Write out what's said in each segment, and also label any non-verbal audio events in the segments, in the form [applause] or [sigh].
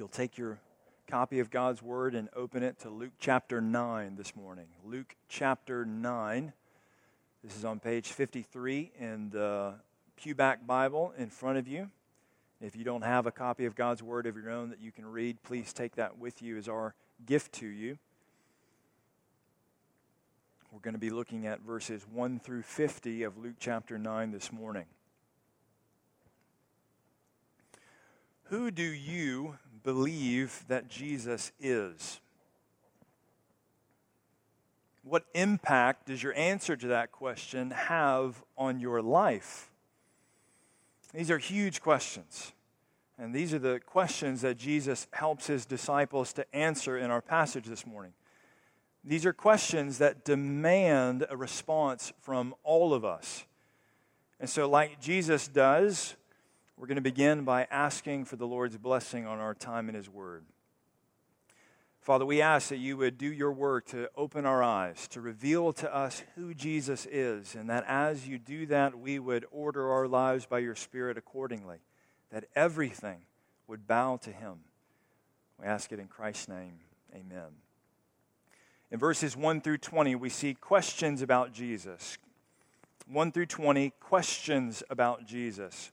you'll take your copy of God's Word and open it to Luke chapter 9 this morning. Luke chapter 9. This is on page 53 in the Pewback Bible in front of you. If you don't have a copy of God's Word of your own that you can read, please take that with you as our gift to you. We're going to be looking at verses 1 through 50 of Luke chapter 9 this morning. Who do you believe that Jesus is? What impact does your answer to that question have on your life? These are huge questions. And these are the questions that Jesus helps his disciples to answer in our passage this morning. These are questions that demand a response from all of us. And so, like Jesus does, we're going to begin by asking for the Lord's blessing on our time in His Word. Father, we ask that you would do your work to open our eyes, to reveal to us who Jesus is, and that as you do that, we would order our lives by your Spirit accordingly, that everything would bow to Him. We ask it in Christ's name. Amen. In verses 1 through 20, we see questions about Jesus. 1 through 20, questions about Jesus.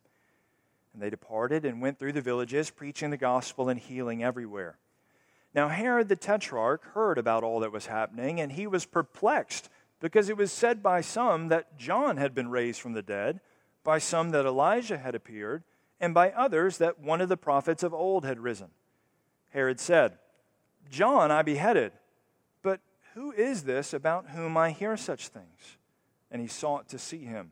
And they departed and went through the villages, preaching the gospel and healing everywhere. Now Herod the Tetrarch heard about all that was happening, and he was perplexed, because it was said by some that John had been raised from the dead, by some that Elijah had appeared, and by others that one of the prophets of old had risen. Herod said, John I beheaded, but who is this about whom I hear such things? And he sought to see him.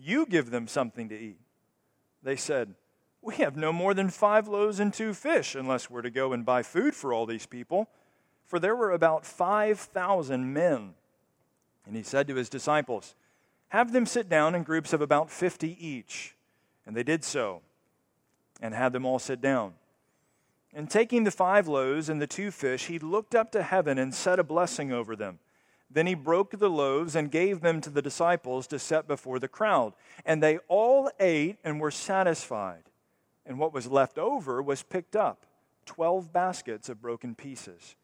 you give them something to eat. They said, We have no more than five loaves and two fish, unless we're to go and buy food for all these people. For there were about 5,000 men. And he said to his disciples, Have them sit down in groups of about 50 each. And they did so, and had them all sit down. And taking the five loaves and the two fish, he looked up to heaven and said a blessing over them. Then he broke the loaves and gave them to the disciples to set before the crowd. And they all ate and were satisfied. And what was left over was picked up 12 baskets of broken pieces.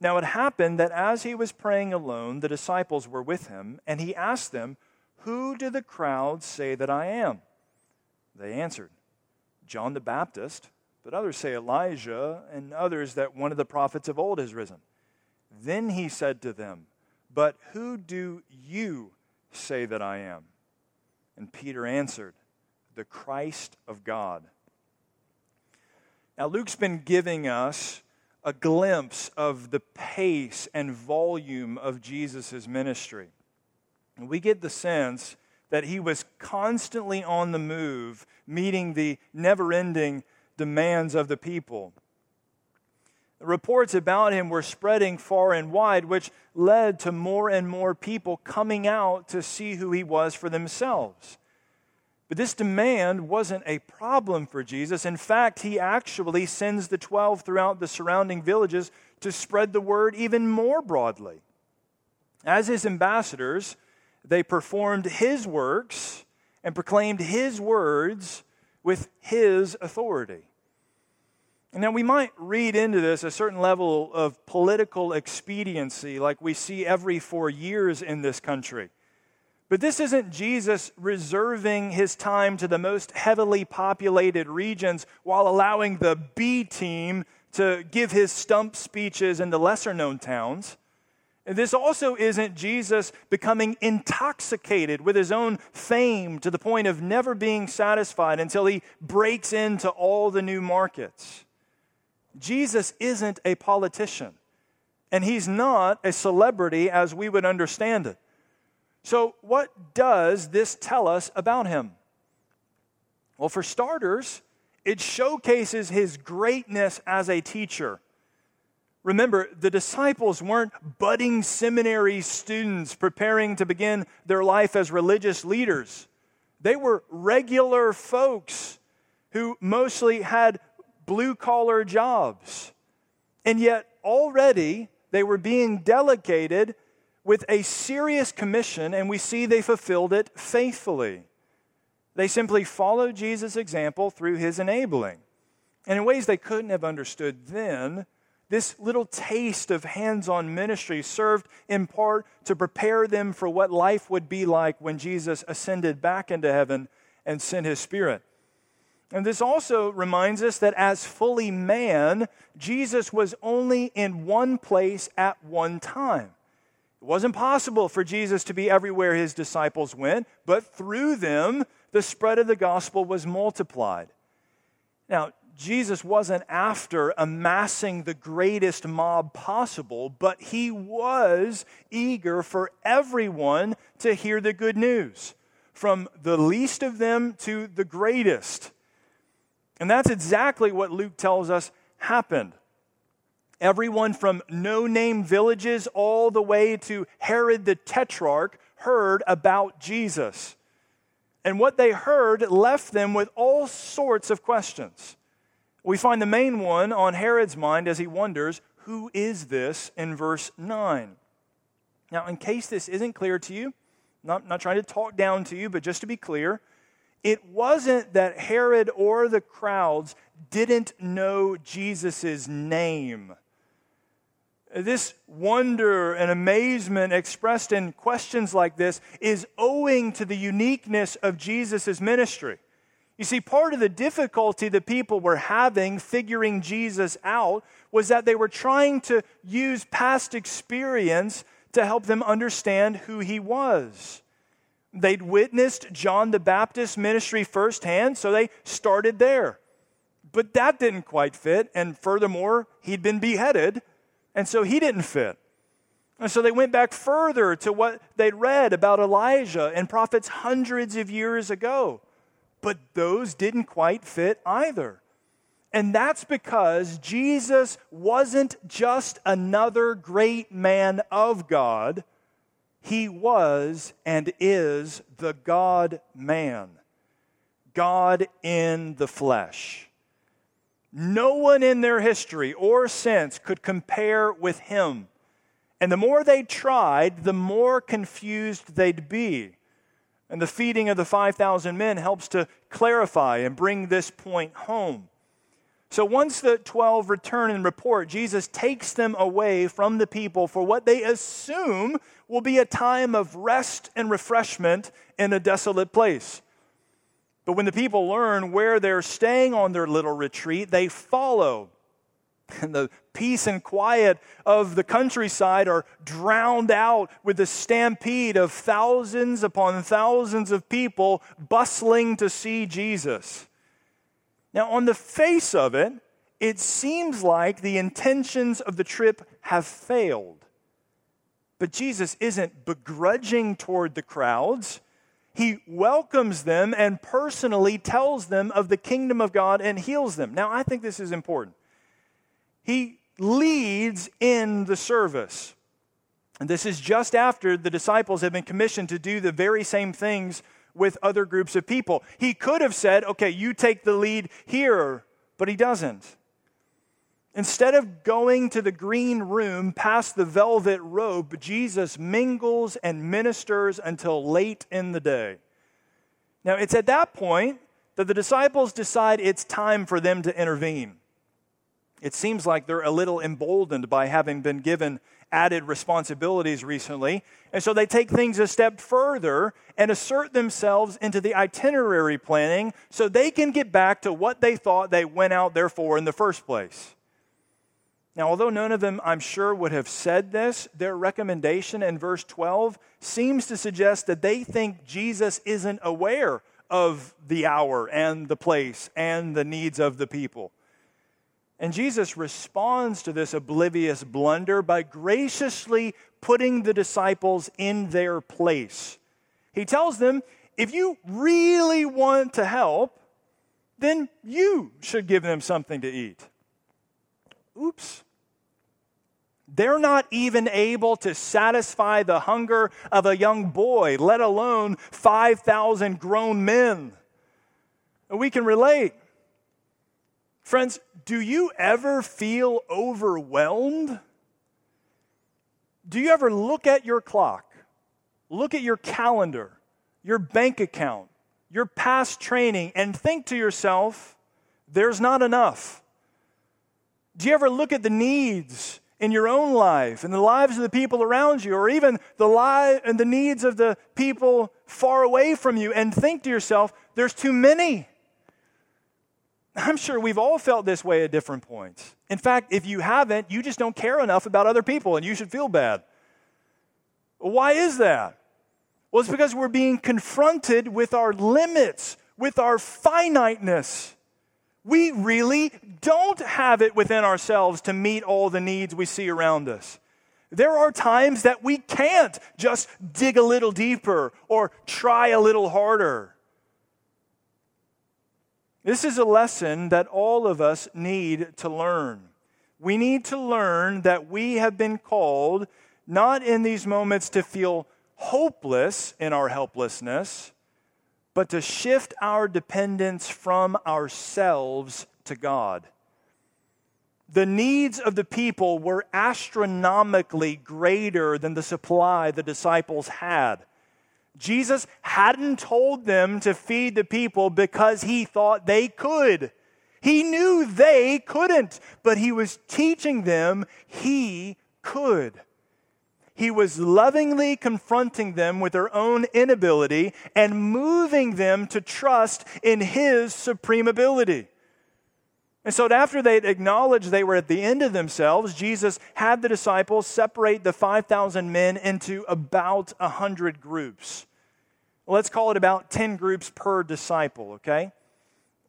Now it happened that as he was praying alone, the disciples were with him, and he asked them, Who do the crowd say that I am? They answered, John the Baptist, but others say Elijah, and others that one of the prophets of old has risen. Then he said to them, But who do you say that I am? And Peter answered, The Christ of God. Now, Luke's been giving us a glimpse of the pace and volume of Jesus' ministry. We get the sense that he was constantly on the move, meeting the never ending demands of the people. Reports about him were spreading far and wide, which led to more and more people coming out to see who he was for themselves. But this demand wasn't a problem for Jesus. In fact, he actually sends the 12 throughout the surrounding villages to spread the word even more broadly. As his ambassadors, they performed his works and proclaimed his words with his authority. Now, we might read into this a certain level of political expediency like we see every four years in this country. But this isn't Jesus reserving his time to the most heavily populated regions while allowing the B team to give his stump speeches in the lesser known towns. This also isn't Jesus becoming intoxicated with his own fame to the point of never being satisfied until he breaks into all the new markets. Jesus isn't a politician, and he's not a celebrity as we would understand it. So, what does this tell us about him? Well, for starters, it showcases his greatness as a teacher. Remember, the disciples weren't budding seminary students preparing to begin their life as religious leaders. They were regular folks who mostly had blue collar jobs. And yet, already, they were being delegated with a serious commission, and we see they fulfilled it faithfully. They simply followed Jesus' example through his enabling. And in ways they couldn't have understood then, this little taste of hands on ministry served in part to prepare them for what life would be like when Jesus ascended back into heaven and sent his Spirit. And this also reminds us that as fully man, Jesus was only in one place at one time. It wasn't possible for Jesus to be everywhere his disciples went, but through them, the spread of the gospel was multiplied. Now, Jesus wasn't after amassing the greatest mob possible, but he was eager for everyone to hear the good news, from the least of them to the greatest. And that's exactly what Luke tells us happened. Everyone from no name villages all the way to Herod the Tetrarch heard about Jesus. And what they heard left them with all sorts of questions. We find the main one on Herod's mind as he wonders, Who is this in verse 9? Now, in case this isn't clear to you, not, not trying to talk down to you, but just to be clear, it wasn't that Herod or the crowds didn't know Jesus' name. This wonder and amazement expressed in questions like this is owing to the uniqueness of Jesus' ministry. You see, part of the difficulty the people were having figuring Jesus out was that they were trying to use past experience to help them understand who he was. They'd witnessed John the Baptist's ministry firsthand, so they started there. But that didn't quite fit, and furthermore, he'd been beheaded. And so he didn't fit. And so they went back further to what they'd read about Elijah and prophets hundreds of years ago. But those didn't quite fit either. And that's because Jesus wasn't just another great man of God, he was and is the God man, God in the flesh. No one in their history or since could compare with him. And the more they tried, the more confused they'd be. And the feeding of the 5,000 men helps to clarify and bring this point home. So once the 12 return and report, Jesus takes them away from the people for what they assume will be a time of rest and refreshment in a desolate place. But when the people learn where they're staying on their little retreat, they follow. [laughs] And the peace and quiet of the countryside are drowned out with the stampede of thousands upon thousands of people bustling to see Jesus. Now, on the face of it, it seems like the intentions of the trip have failed. But Jesus isn't begrudging toward the crowds he welcomes them and personally tells them of the kingdom of God and heals them. Now, I think this is important. He leads in the service. And this is just after the disciples have been commissioned to do the very same things with other groups of people. He could have said, okay, you take the lead here, but he doesn't. Instead of going to the green room past the velvet robe, Jesus mingles and ministers until late in the day. Now, it's at that point that the disciples decide it's time for them to intervene. It seems like they're a little emboldened by having been given added responsibilities recently. And so they take things a step further and assert themselves into the itinerary planning so they can get back to what they thought they went out there for in the first place. Now, although none of them, I'm sure, would have said this, their recommendation in verse 12 seems to suggest that they think Jesus isn't aware of the hour and the place and the needs of the people. And Jesus responds to this oblivious blunder by graciously putting the disciples in their place. He tells them, if you really want to help, then you should give them something to eat. Oops. They're not even able to satisfy the hunger of a young boy, let alone 5,000 grown men. We can relate. Friends, do you ever feel overwhelmed? Do you ever look at your clock, look at your calendar, your bank account, your past training, and think to yourself, there's not enough? Do you ever look at the needs in your own life and the lives of the people around you, or even the life and the needs of the people far away from you, and think to yourself, there's too many? I'm sure we've all felt this way at different points. In fact, if you haven't, you just don't care enough about other people and you should feel bad. Why is that? Well, it's because we're being confronted with our limits, with our finiteness. We really don't have it within ourselves to meet all the needs we see around us. There are times that we can't just dig a little deeper or try a little harder. This is a lesson that all of us need to learn. We need to learn that we have been called not in these moments to feel hopeless in our helplessness, but to shift our dependence from ourselves to God. The needs of the people were astronomically greater than the supply the disciples had. Jesus hadn't told them to feed the people because he thought they could. He knew they couldn't, but he was teaching them he could. He was lovingly confronting them with their own inability and moving them to trust in his supreme ability. And so, after they'd acknowledged they were at the end of themselves, Jesus had the disciples separate the 5,000 men into about 100 groups. Let's call it about 10 groups per disciple, okay?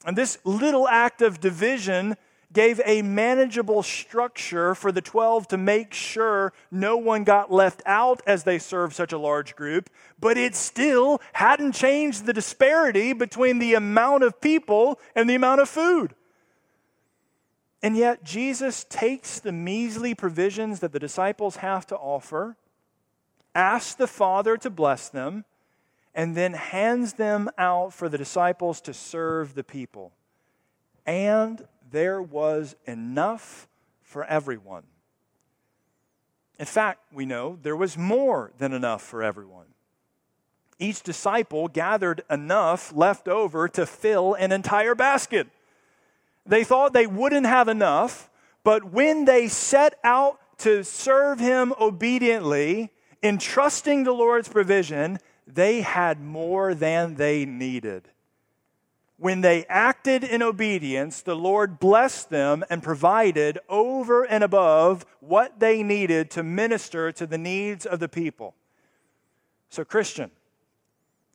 And this little act of division gave a manageable structure for the 12 to make sure no one got left out as they served such a large group, but it still hadn't changed the disparity between the amount of people and the amount of food. And yet, Jesus takes the measly provisions that the disciples have to offer, asks the Father to bless them, and then hands them out for the disciples to serve the people. And there was enough for everyone. In fact, we know there was more than enough for everyone. Each disciple gathered enough left over to fill an entire basket. They thought they wouldn't have enough, but when they set out to serve him obediently, in trusting the Lord's provision, they had more than they needed. When they acted in obedience, the Lord blessed them and provided over and above what they needed to minister to the needs of the people. So, Christian,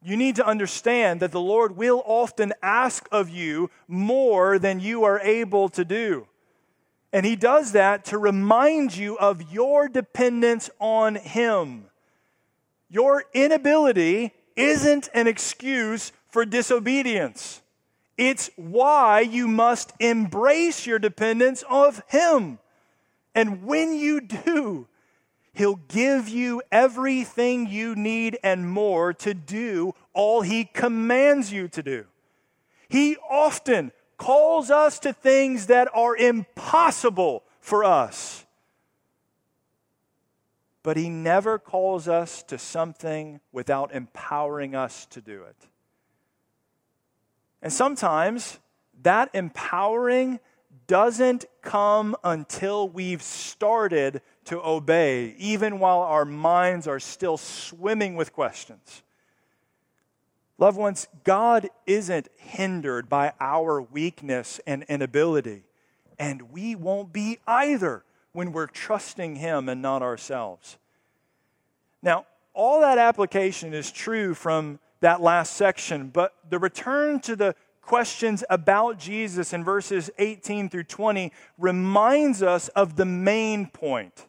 you need to understand that the Lord will often ask of you more than you are able to do. And He does that to remind you of your dependence on Him. Your inability isn't an excuse for disobedience. It's why you must embrace your dependence of Him. And when you do, He'll give you everything you need and more to do all He commands you to do. He often calls us to things that are impossible for us. But He never calls us to something without empowering us to do it. And sometimes that empowering doesn't come until we've started to obey, even while our minds are still swimming with questions. Loved ones, God isn't hindered by our weakness and inability, and we won't be either when we're trusting Him and not ourselves. Now, all that application is true from that last section, but the return to the questions about Jesus in verses 18 through 20 reminds us of the main point.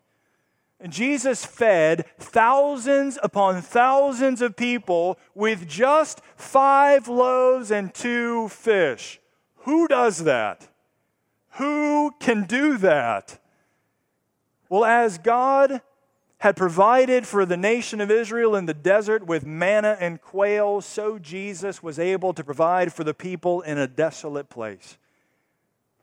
Jesus fed thousands upon thousands of people with just five loaves and two fish. Who does that? Who can do that? Well, as God had provided for the nation of Israel in the desert with manna and quail, so Jesus was able to provide for the people in a desolate place.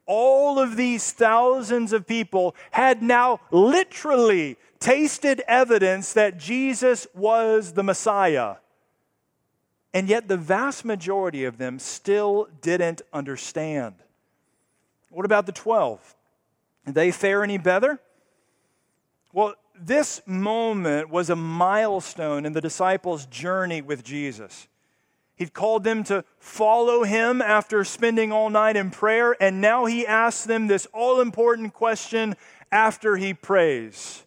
All of these thousands of people had now literally tasted evidence that Jesus was the Messiah. And yet, the vast majority of them still didn't understand. What about the 12? Did they fare any better? Well, this moment was a milestone in the disciples' journey with Jesus. He'd called them to follow him after spending all night in prayer, and now he asks them this all important question after he prays.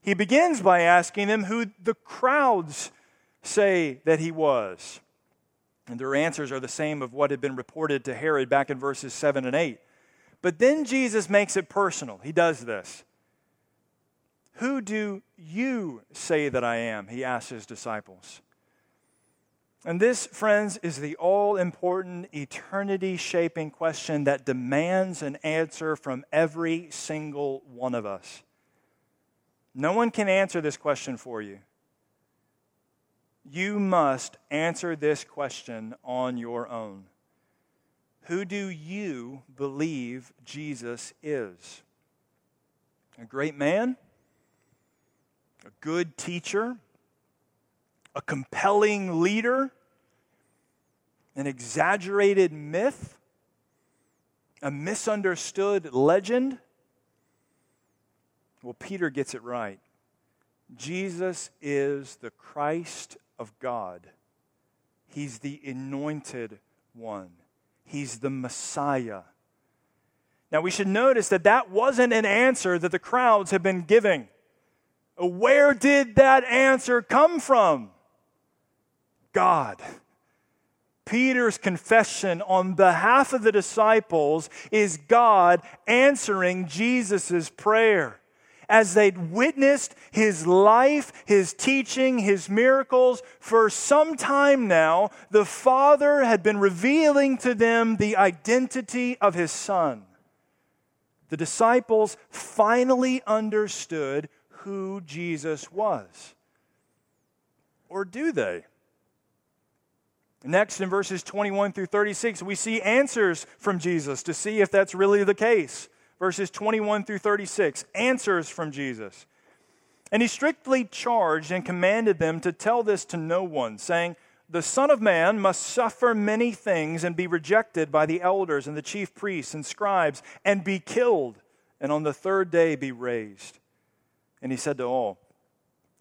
He begins by asking them who the crowds say that he was. And their answers are the same of what had been reported to Herod back in verses 7 and 8. But then Jesus makes it personal. He does this. Who do you say that I am? He asks his disciples. And this, friends, is the all important, eternity shaping question that demands an answer from every single one of us. No one can answer this question for you. You must answer this question on your own. Who do you believe Jesus is? A great man? a good teacher, a compelling leader, an exaggerated myth, a misunderstood legend? Well, Peter gets it right. Jesus is the Christ of God. He's the anointed one. He's the Messiah. Now, we should notice that that wasn't an answer that the crowds have been giving. Where did that answer come from? God. Peter's confession on behalf of the disciples is God answering Jesus' prayer. As they'd witnessed his life, his teaching, his miracles for some time now, the Father had been revealing to them the identity of his Son. The disciples finally understood who Jesus was. Or do they? Next, in verses 21 through 36, we see answers from Jesus to see if that's really the case. Verses 21 through 36, answers from Jesus. And he strictly charged and commanded them to tell this to no one, saying, The Son of Man must suffer many things and be rejected by the elders and the chief priests and scribes and be killed, and on the third day be raised. And he said to all,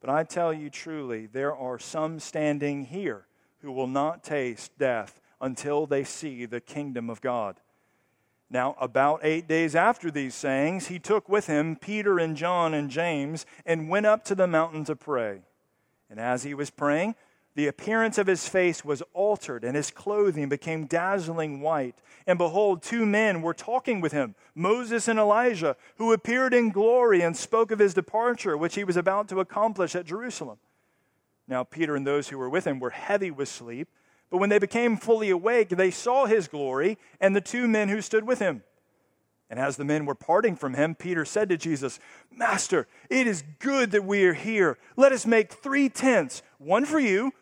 But I tell you truly, there are some standing here who will not taste death until they see the kingdom of God. Now, about eight days after these sayings, he took with him Peter and John and James and went up to the mountain to pray. And as he was praying, the appearance of his face was altered, and his clothing became dazzling white. And behold, two men were talking with him, Moses and Elijah, who appeared in glory and spoke of his departure, which he was about to accomplish at Jerusalem. Now, Peter and those who were with him were heavy with sleep, but when they became fully awake, they saw his glory and the two men who stood with him. And as the men were parting from him, Peter said to Jesus, Master, it is good that we are here. Let us make three tents one for you,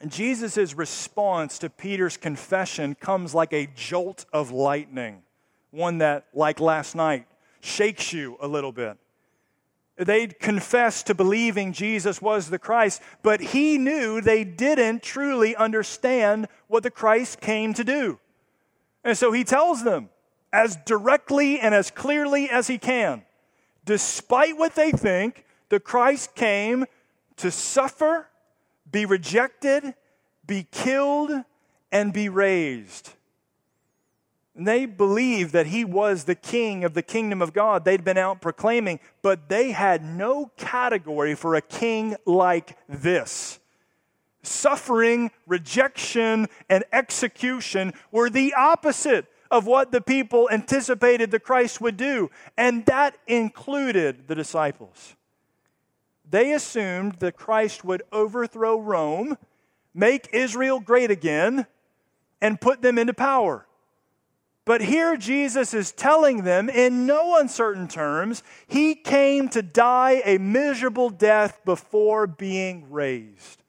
And Jesus' response to Peter's confession comes like a jolt of lightning, one that, like last night, shakes you a little bit. They'd confessed to believing Jesus was the Christ, but he knew they didn't truly understand what the Christ came to do. And so he tells them as directly and as clearly as he can despite what they think, the Christ came to suffer, be rejected, be killed, and be raised. And they believed that he was the king of the kingdom of God. They'd been out proclaiming, but they had no category for a king like this suffering, rejection, and execution were the opposite of what the people anticipated the Christ would do, and that included the disciples. They assumed that Christ would overthrow Rome, make Israel great again, and put them into power. But here Jesus is telling them in no uncertain terms, he came to die a miserable death before being raised.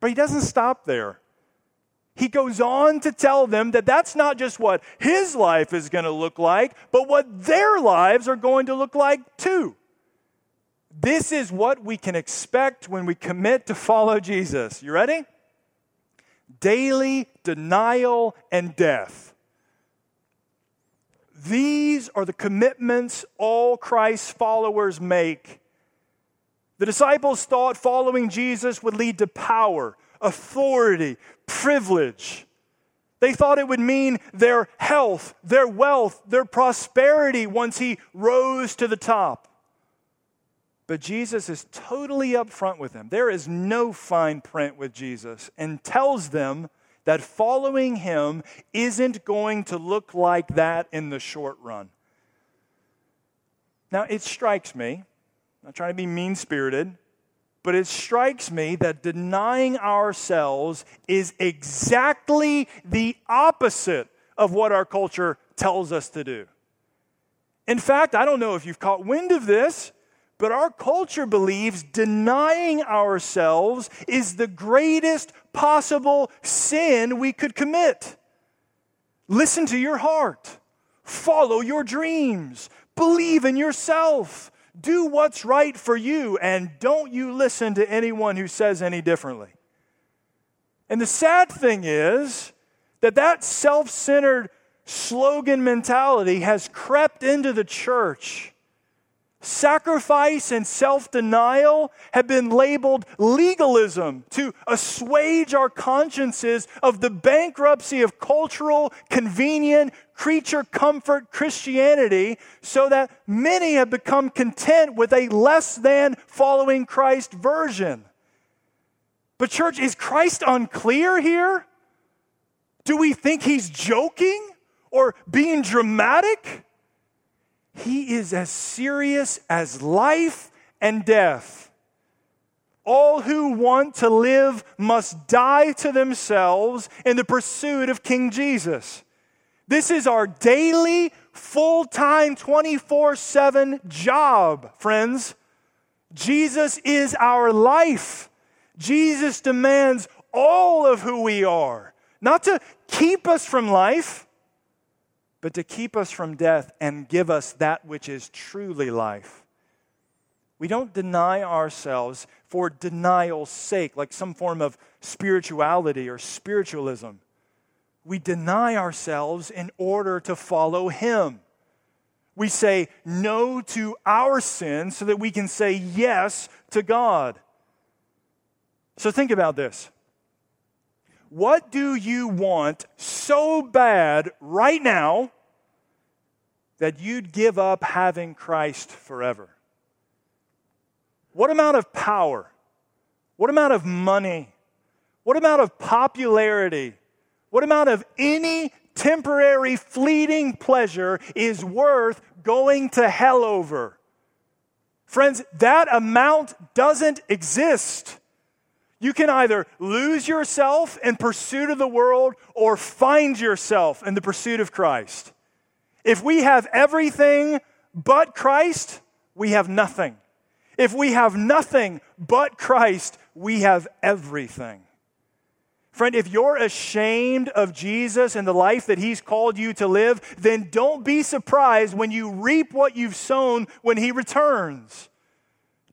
But he doesn't stop there. He goes on to tell them that that's not just what his life is going to look like, but what their lives are going to look like too. This is what we can expect when we commit to follow Jesus. You ready? Daily denial and death. These are the commitments all Christ's followers make the disciples thought following Jesus would lead to power, authority, privilege. They thought it would mean their health, their wealth, their prosperity once he rose to the top. But Jesus is totally upfront with them. There is no fine print with Jesus and tells them that following him isn't going to look like that in the short run. Now, it strikes me I'm not trying to be mean spirited, but it strikes me that denying ourselves is exactly the opposite of what our culture tells us to do. In fact, I don't know if you've caught wind of this, but our culture believes denying ourselves is the greatest possible sin we could commit. Listen to your heart, follow your dreams, believe in yourself, do what's right for you and don't you listen to anyone who says any differently. And the sad thing is that that self centered slogan mentality has crept into the church Sacrifice and self denial have been labeled legalism to assuage our consciences of the bankruptcy of cultural, convenient, creature comfort Christianity, so that many have become content with a less than following Christ version. But, church, is Christ unclear here? Do we think he's joking or being dramatic? He is as serious as life and death. All who want to live must die to themselves in the pursuit of King Jesus. This is our daily, full time, 24 7 job, friends. Jesus is our life. Jesus demands all of who we are, not to keep us from life, but to keep us from death and give us that which is truly life. We don't deny ourselves for denial's sake, like some form of spirituality or spiritualism. We deny ourselves in order to follow Him. We say no to our sin so that we can say yes to God. So think about this. What do you want so bad right now that you'd give up having Christ forever? What amount of power? What amount of money? What amount of popularity? What amount of any temporary, fleeting pleasure is worth going to hell over? Friends, that amount doesn't exist. You can either lose yourself in pursuit of the world or find yourself in the pursuit of Christ. If we have everything but Christ, we have nothing. If we have nothing but Christ, we have everything. Friend, if you're ashamed of Jesus and the life that He's called you to live, then don't be surprised when you reap what you've sown when He returns.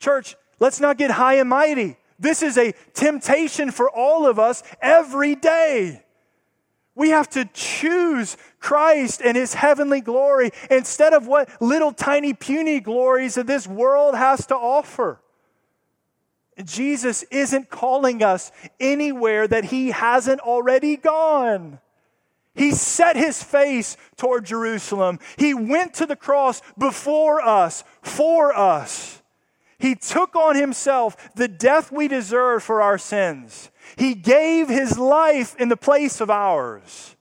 Church, let's not get high and mighty. This is a temptation for all of us every day. We have to choose Christ and his heavenly glory instead of what little tiny puny glories that this world has to offer. Jesus isn't calling us anywhere that he hasn't already gone. He set his face toward Jerusalem. He went to the cross before us, for us. He took on himself the death we deserve for our sins. He gave his life in the place of ours.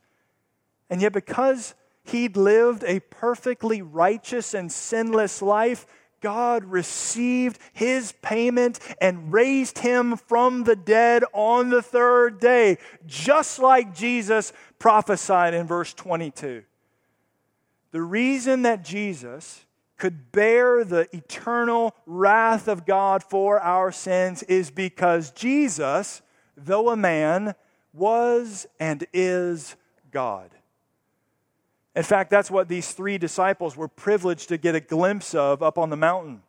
And yet, because he'd lived a perfectly righteous and sinless life, God received his payment and raised him from the dead on the third day, just like Jesus prophesied in verse 22. The reason that Jesus could bear the eternal wrath of God for our sins is because Jesus though a man, was and is God. In fact, that's what these three disciples were privileged to get a glimpse of up on the mountain.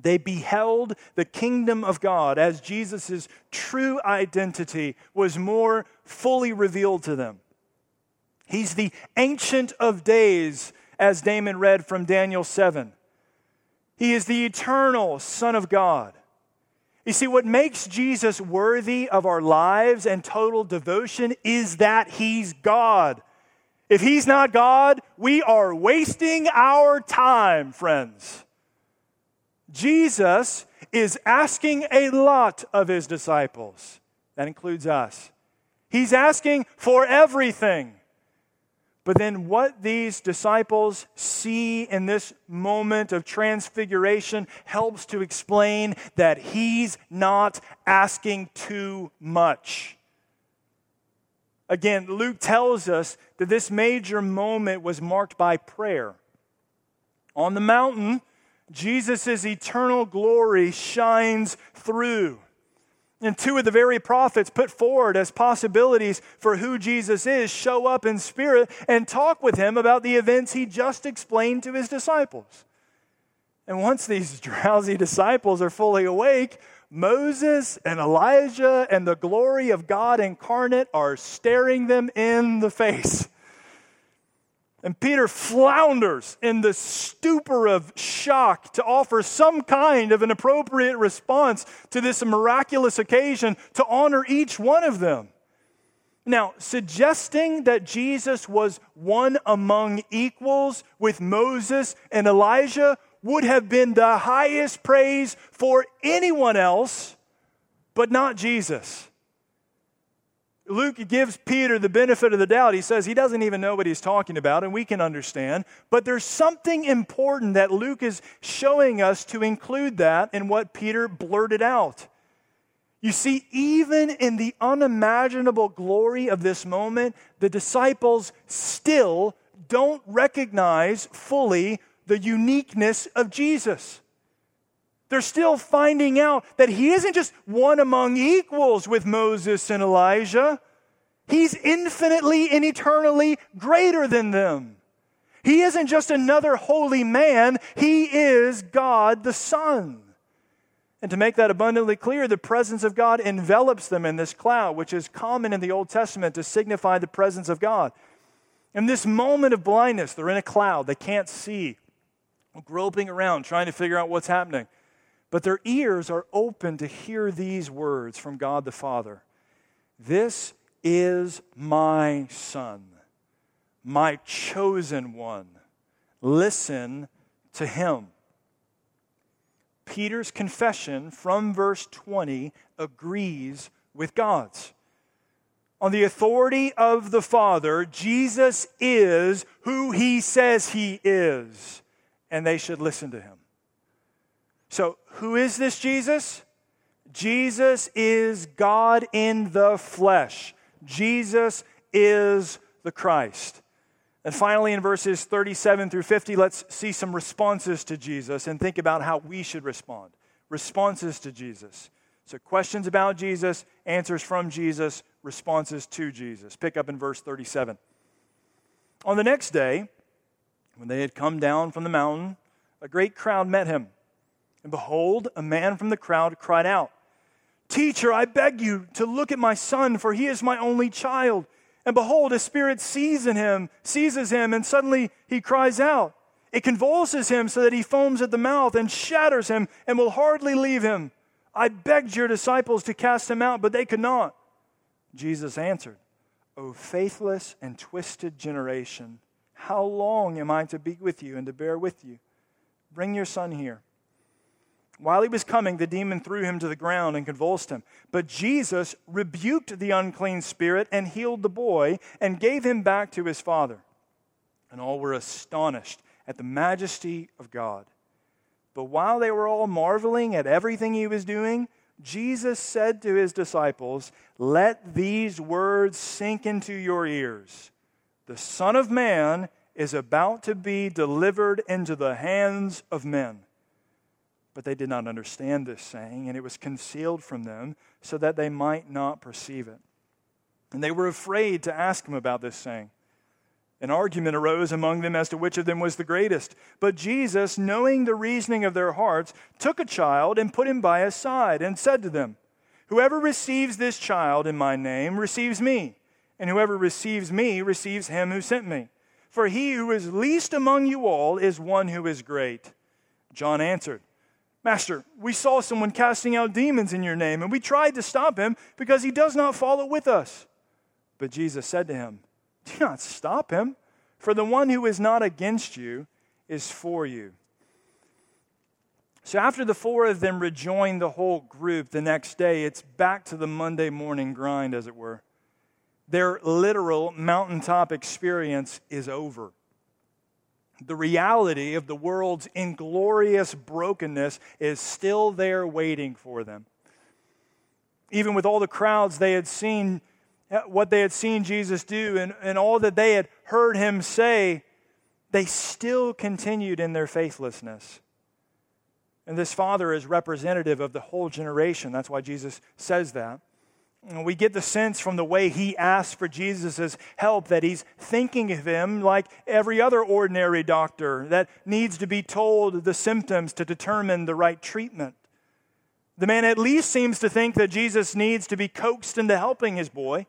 They beheld the kingdom of God as Jesus' true identity was more fully revealed to them. He's the Ancient of Days, as Damon read from Daniel 7. He is the eternal Son of God. You see, what makes Jesus worthy of our lives and total devotion is that he's God. If he's not God, we are wasting our time, friends. Jesus is asking a lot of his disciples. That includes us. He's asking for everything. But then, what these disciples see in this moment of transfiguration helps to explain that he's not asking too much. Again, Luke tells us that this major moment was marked by prayer. On the mountain, Jesus' eternal glory shines through. And two of the very prophets put forward as possibilities for who Jesus is show up in spirit and talk with him about the events he just explained to his disciples. And once these [laughs] drowsy disciples are fully awake, Moses and Elijah and the glory of God incarnate are staring them in the face. And Peter flounders in the stupor of shock to offer some kind of an appropriate response to this miraculous occasion to honor each one of them. Now, suggesting that Jesus was one among equals with Moses and Elijah would have been the highest praise for anyone else, but not Jesus. Luke gives Peter the benefit of the doubt. He says he doesn't even know what he's talking about, and we can understand. But there's something important that Luke is showing us to include that in what Peter blurted out. You see, even in the unimaginable glory of this moment, the disciples still don't recognize fully the uniqueness of Jesus. They're still finding out that he isn't just one among equals with Moses and Elijah. He's infinitely and eternally greater than them. He isn't just another holy man, he is God the Son. And to make that abundantly clear, the presence of God envelops them in this cloud, which is common in the Old Testament to signify the presence of God. In this moment of blindness, they're in a cloud, they can't see, groping around, trying to figure out what's happening. But their ears are open to hear these words from God the Father This is my Son, my chosen one, listen to him. Peter's confession from verse 20 agrees with God's. On the authority of the Father, Jesus is who he says he is, and they should listen to him. So, who is this Jesus? Jesus is God in the flesh. Jesus is the Christ. And finally, in verses 37 through 50, let's see some responses to Jesus and think about how we should respond. Responses to Jesus. So, questions about Jesus, answers from Jesus, responses to Jesus. Pick up in verse 37. On the next day, when they had come down from the mountain, a great crowd met him. And behold, a man from the crowd cried out, Teacher, I beg you to look at my son, for he is my only child. And behold, a spirit seizes him, seizes him, and suddenly he cries out. It convulses him so that he foams at the mouth and shatters him and will hardly leave him. I begged your disciples to cast him out, but they could not. Jesus answered, O faithless and twisted generation, how long am I to be with you and to bear with you? Bring your son here. While he was coming, the demon threw him to the ground and convulsed him. But Jesus rebuked the unclean spirit and healed the boy and gave him back to his father. And all were astonished at the majesty of God. But while they were all marveling at everything he was doing, Jesus said to his disciples, Let these words sink into your ears. The Son of Man is about to be delivered into the hands of men. But they did not understand this saying, and it was concealed from them so that they might not perceive it. And they were afraid to ask him about this saying. An argument arose among them as to which of them was the greatest. But Jesus, knowing the reasoning of their hearts, took a child and put him by his side and said to them, Whoever receives this child in my name receives me, and whoever receives me receives him who sent me. For he who is least among you all is one who is great. John answered, Master, we saw someone casting out demons in your name, and we tried to stop him because he does not follow with us. But Jesus said to him, Do not stop him, for the one who is not against you is for you. So after the four of them rejoined the whole group the next day, it's back to the Monday morning grind, as it were. Their literal mountaintop experience is over the reality of the world's inglorious brokenness is still there waiting for them. Even with all the crowds they had seen, eh, what they had seen Jesus do, and, and all that they had heard him say, they still continued in their faithlessness. And this father is representative of the whole generation. That's why Jesus says that. We get the sense from the way he asks for Jesus' help that he's thinking of him like every other ordinary doctor that needs to be told the symptoms to determine the right treatment. The man at least seems to think that Jesus needs to be coaxed into helping his boy.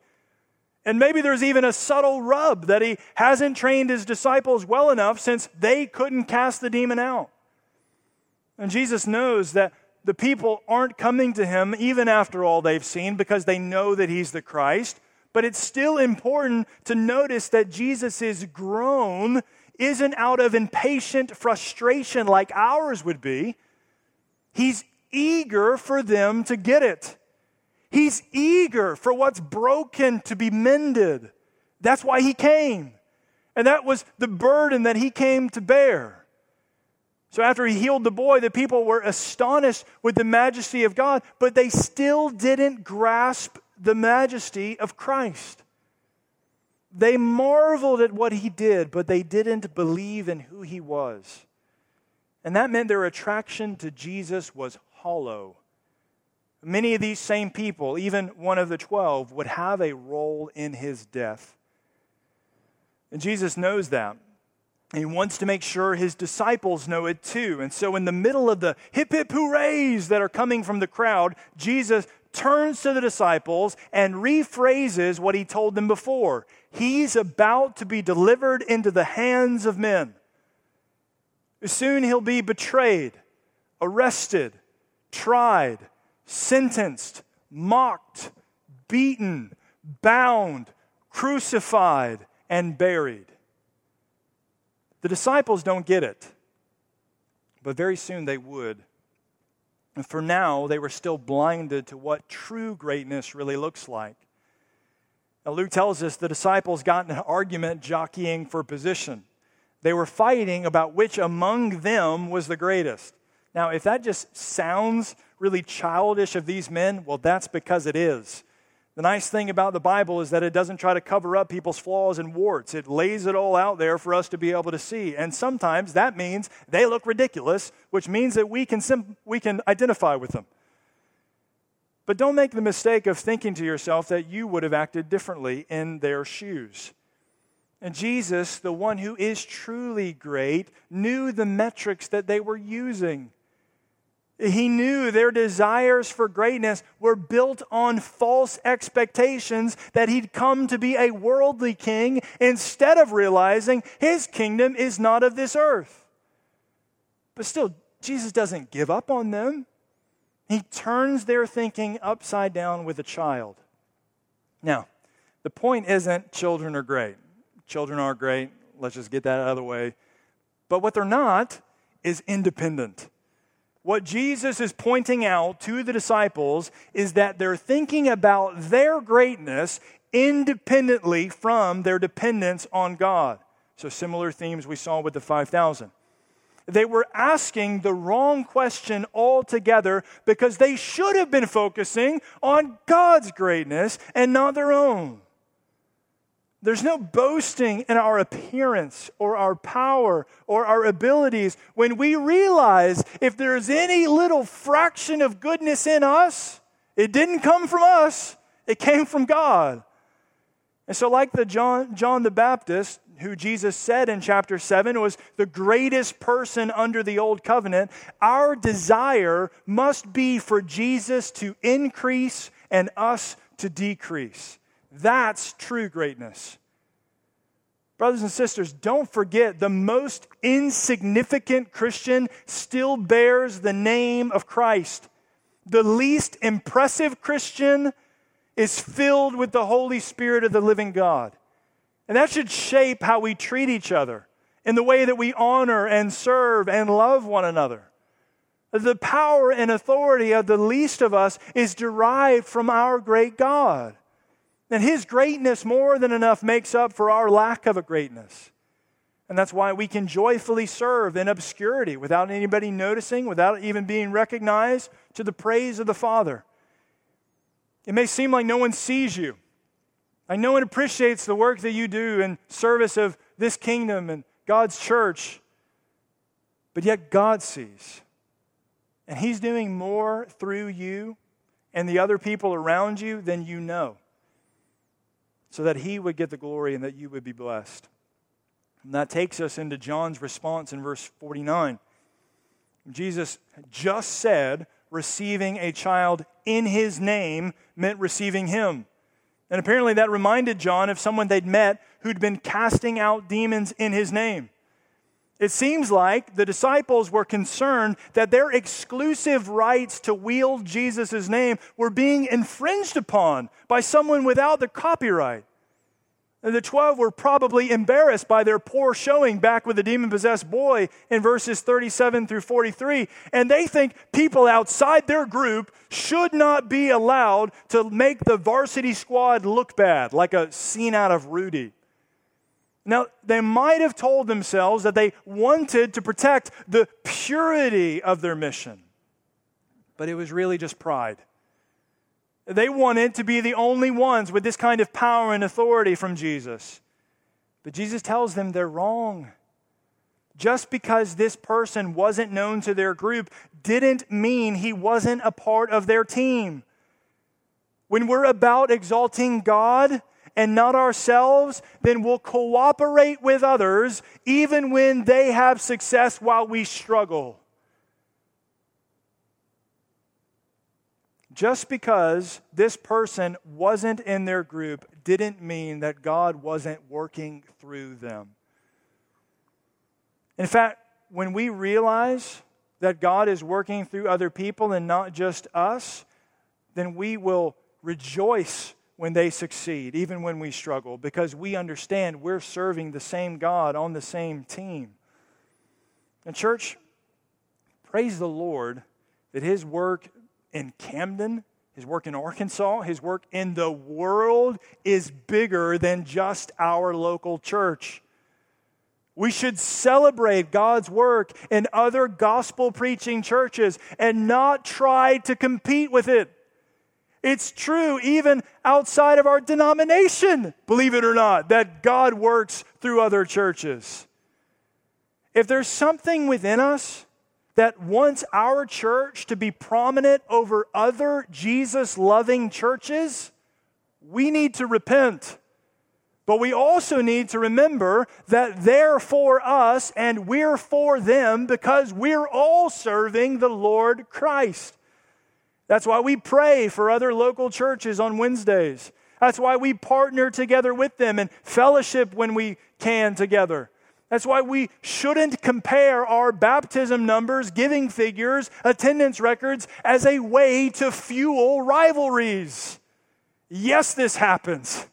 And maybe there's even a subtle rub that he hasn't trained his disciples well enough since they couldn't cast the demon out. And Jesus knows that the people aren't coming to him even after all they've seen because they know that he's the Christ. But it's still important to notice that Jesus' groan isn't out of impatient frustration like ours would be. He's eager for them to get it. He's eager for what's broken to be mended. That's why he came. And that was the burden that he came to bear. So after he healed the boy, the people were astonished with the majesty of God, but they still didn't grasp the majesty of Christ. They marveled at what he did, but they didn't believe in who he was. And that meant their attraction to Jesus was hollow. Many of these same people, even one of the twelve, would have a role in his death. And Jesus knows that. He wants to make sure his disciples know it too. And so, in the middle of the hip hip hoorays that are coming from the crowd, Jesus turns to the disciples and rephrases what he told them before. He's about to be delivered into the hands of men. Soon he'll be betrayed, arrested, tried, sentenced, mocked, beaten, bound, crucified, and buried. The disciples don't get it, but very soon they would. And for now, they were still blinded to what true greatness really looks like. Now, Luke tells us the disciples got in an argument jockeying for position. They were fighting about which among them was the greatest. Now, if that just sounds really childish of these men, well, that's because it is. The nice thing about the Bible is that it doesn't try to cover up people's flaws and warts. It lays it all out there for us to be able to see. And sometimes that means they look ridiculous, which means that we can, sim- we can identify with them. But don't make the mistake of thinking to yourself that you would have acted differently in their shoes. And Jesus, the one who is truly great, knew the metrics that they were using. He knew their desires for greatness were built on false expectations that he'd come to be a worldly king instead of realizing his kingdom is not of this earth. But still, Jesus doesn't give up on them. He turns their thinking upside down with a child. Now, the point isn't children are great. Children are great. Let's just get that out of the way. But what they're not is independent. What Jesus is pointing out to the disciples is that they're thinking about their greatness independently from their dependence on God. So, similar themes we saw with the 5,000. They were asking the wrong question altogether because they should have been focusing on God's greatness and not their own. There's no boasting in our appearance or our power or our abilities when we realize if there's any little fraction of goodness in us, it didn't come from us, it came from God. And so, like the John, John the Baptist, who Jesus said in chapter 7 was the greatest person under the old covenant, our desire must be for Jesus to increase and us to decrease. That's true greatness. Brothers and sisters, don't forget the most insignificant Christian still bears the name of Christ. The least impressive Christian is filled with the Holy Spirit of the living God. And that should shape how we treat each other in the way that we honor and serve and love one another. The power and authority of the least of us is derived from our great God. And His greatness more than enough makes up for our lack of a greatness. And that's why we can joyfully serve in obscurity without anybody noticing, without even being recognized, to the praise of the Father. It may seem like no one sees you. Like no one appreciates the work that you do in service of this kingdom and God's church. But yet God sees. And He's doing more through you and the other people around you than you know so that he would get the glory and that you would be blessed. And that takes us into John's response in verse 49. Jesus just said receiving a child in his name meant receiving him. And apparently that reminded John of someone they'd met who'd been casting out demons in his name. It seems like the disciples were concerned that their exclusive rights to wield Jesus' name were being infringed upon by someone without the copyright. The 12 were probably embarrassed by their poor showing back with the demon possessed boy in verses 37 through 43. And they think people outside their group should not be allowed to make the varsity squad look bad, like a scene out of Rudy. Now, they might have told themselves that they wanted to protect the purity of their mission, but it was really just pride. They wanted to be the only ones with this kind of power and authority from Jesus. But Jesus tells them they're wrong. Just because this person wasn't known to their group didn't mean he wasn't a part of their team. When we're about exalting God, and not ourselves, then we'll cooperate with others even when they have success while we struggle. Just because this person wasn't in their group didn't mean that God wasn't working through them. In fact, when we realize that God is working through other people and not just us, then we will rejoice when they succeed, even when we struggle, because we understand we're serving the same God on the same team. And, church, praise the Lord that His work in Camden, His work in Arkansas, His work in the world is bigger than just our local church. We should celebrate God's work in other gospel preaching churches and not try to compete with it. It's true even outside of our denomination, believe it or not, that God works through other churches. If there's something within us that wants our church to be prominent over other Jesus loving churches, we need to repent. But we also need to remember that they're for us and we're for them because we're all serving the Lord Christ. That's why we pray for other local churches on Wednesdays. That's why we partner together with them and fellowship when we can together. That's why we shouldn't compare our baptism numbers, giving figures, attendance records as a way to fuel rivalries. Yes, this happens.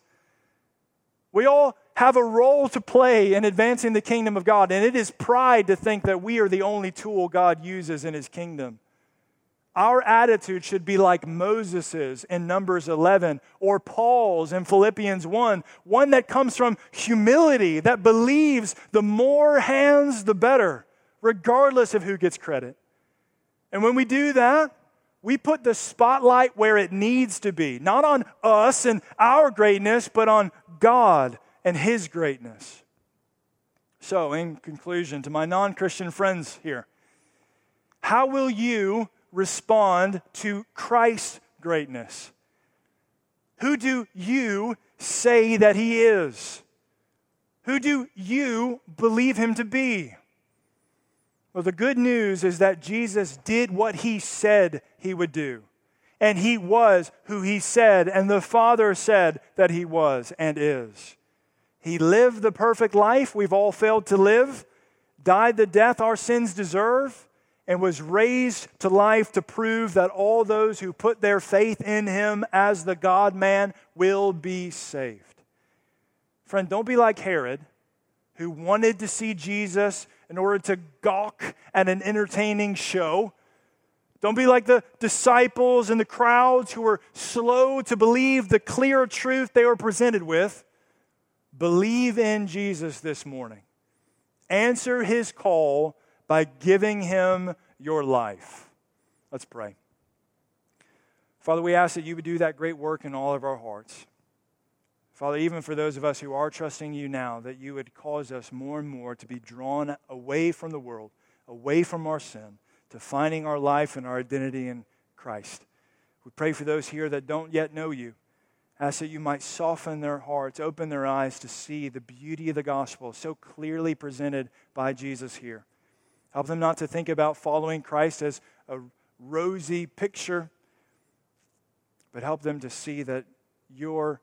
We all have a role to play in advancing the kingdom of God, and it is pride to think that we are the only tool God uses in his kingdom. Our attitude should be like Moses's in Numbers 11 or Paul's in Philippians 1, one that comes from humility, that believes the more hands, the better, regardless of who gets credit. And when we do that, we put the spotlight where it needs to be, not on us and our greatness, but on God and His greatness. So, in conclusion, to my non Christian friends here, how will you respond to Christ's greatness? Who do you say that he is? Who do you believe him to be? Well, the good news is that Jesus did what he said he would do. And he was who he said, and the Father said that he was and is. He lived the perfect life we've all failed to live, died the death our sins deserve, and was raised to life to prove that all those who put their faith in him as the God man will be saved. Friend, don't be like Herod, who wanted to see Jesus in order to gawk at an entertaining show. Don't be like the disciples and the crowds who were slow to believe the clear truth they were presented with. Believe in Jesus this morning. Answer his call by giving him your life. Let's pray. Father, we ask that you would do that great work in all of our hearts. Father, even for those of us who are trusting you now, that you would cause us more and more to be drawn away from the world, away from our sin, to finding our life and our identity in Christ. We pray for those here that don't yet know you. Ask that you might soften their hearts, open their eyes to see the beauty of the gospel so clearly presented by Jesus here. Help them not to think about following Christ as a rosy picture, but help them to see that your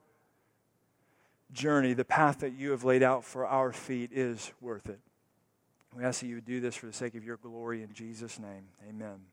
journey, the path that you have laid out for our feet, is worth it. We ask that you would do this for the sake of your glory in Jesus' name. Amen.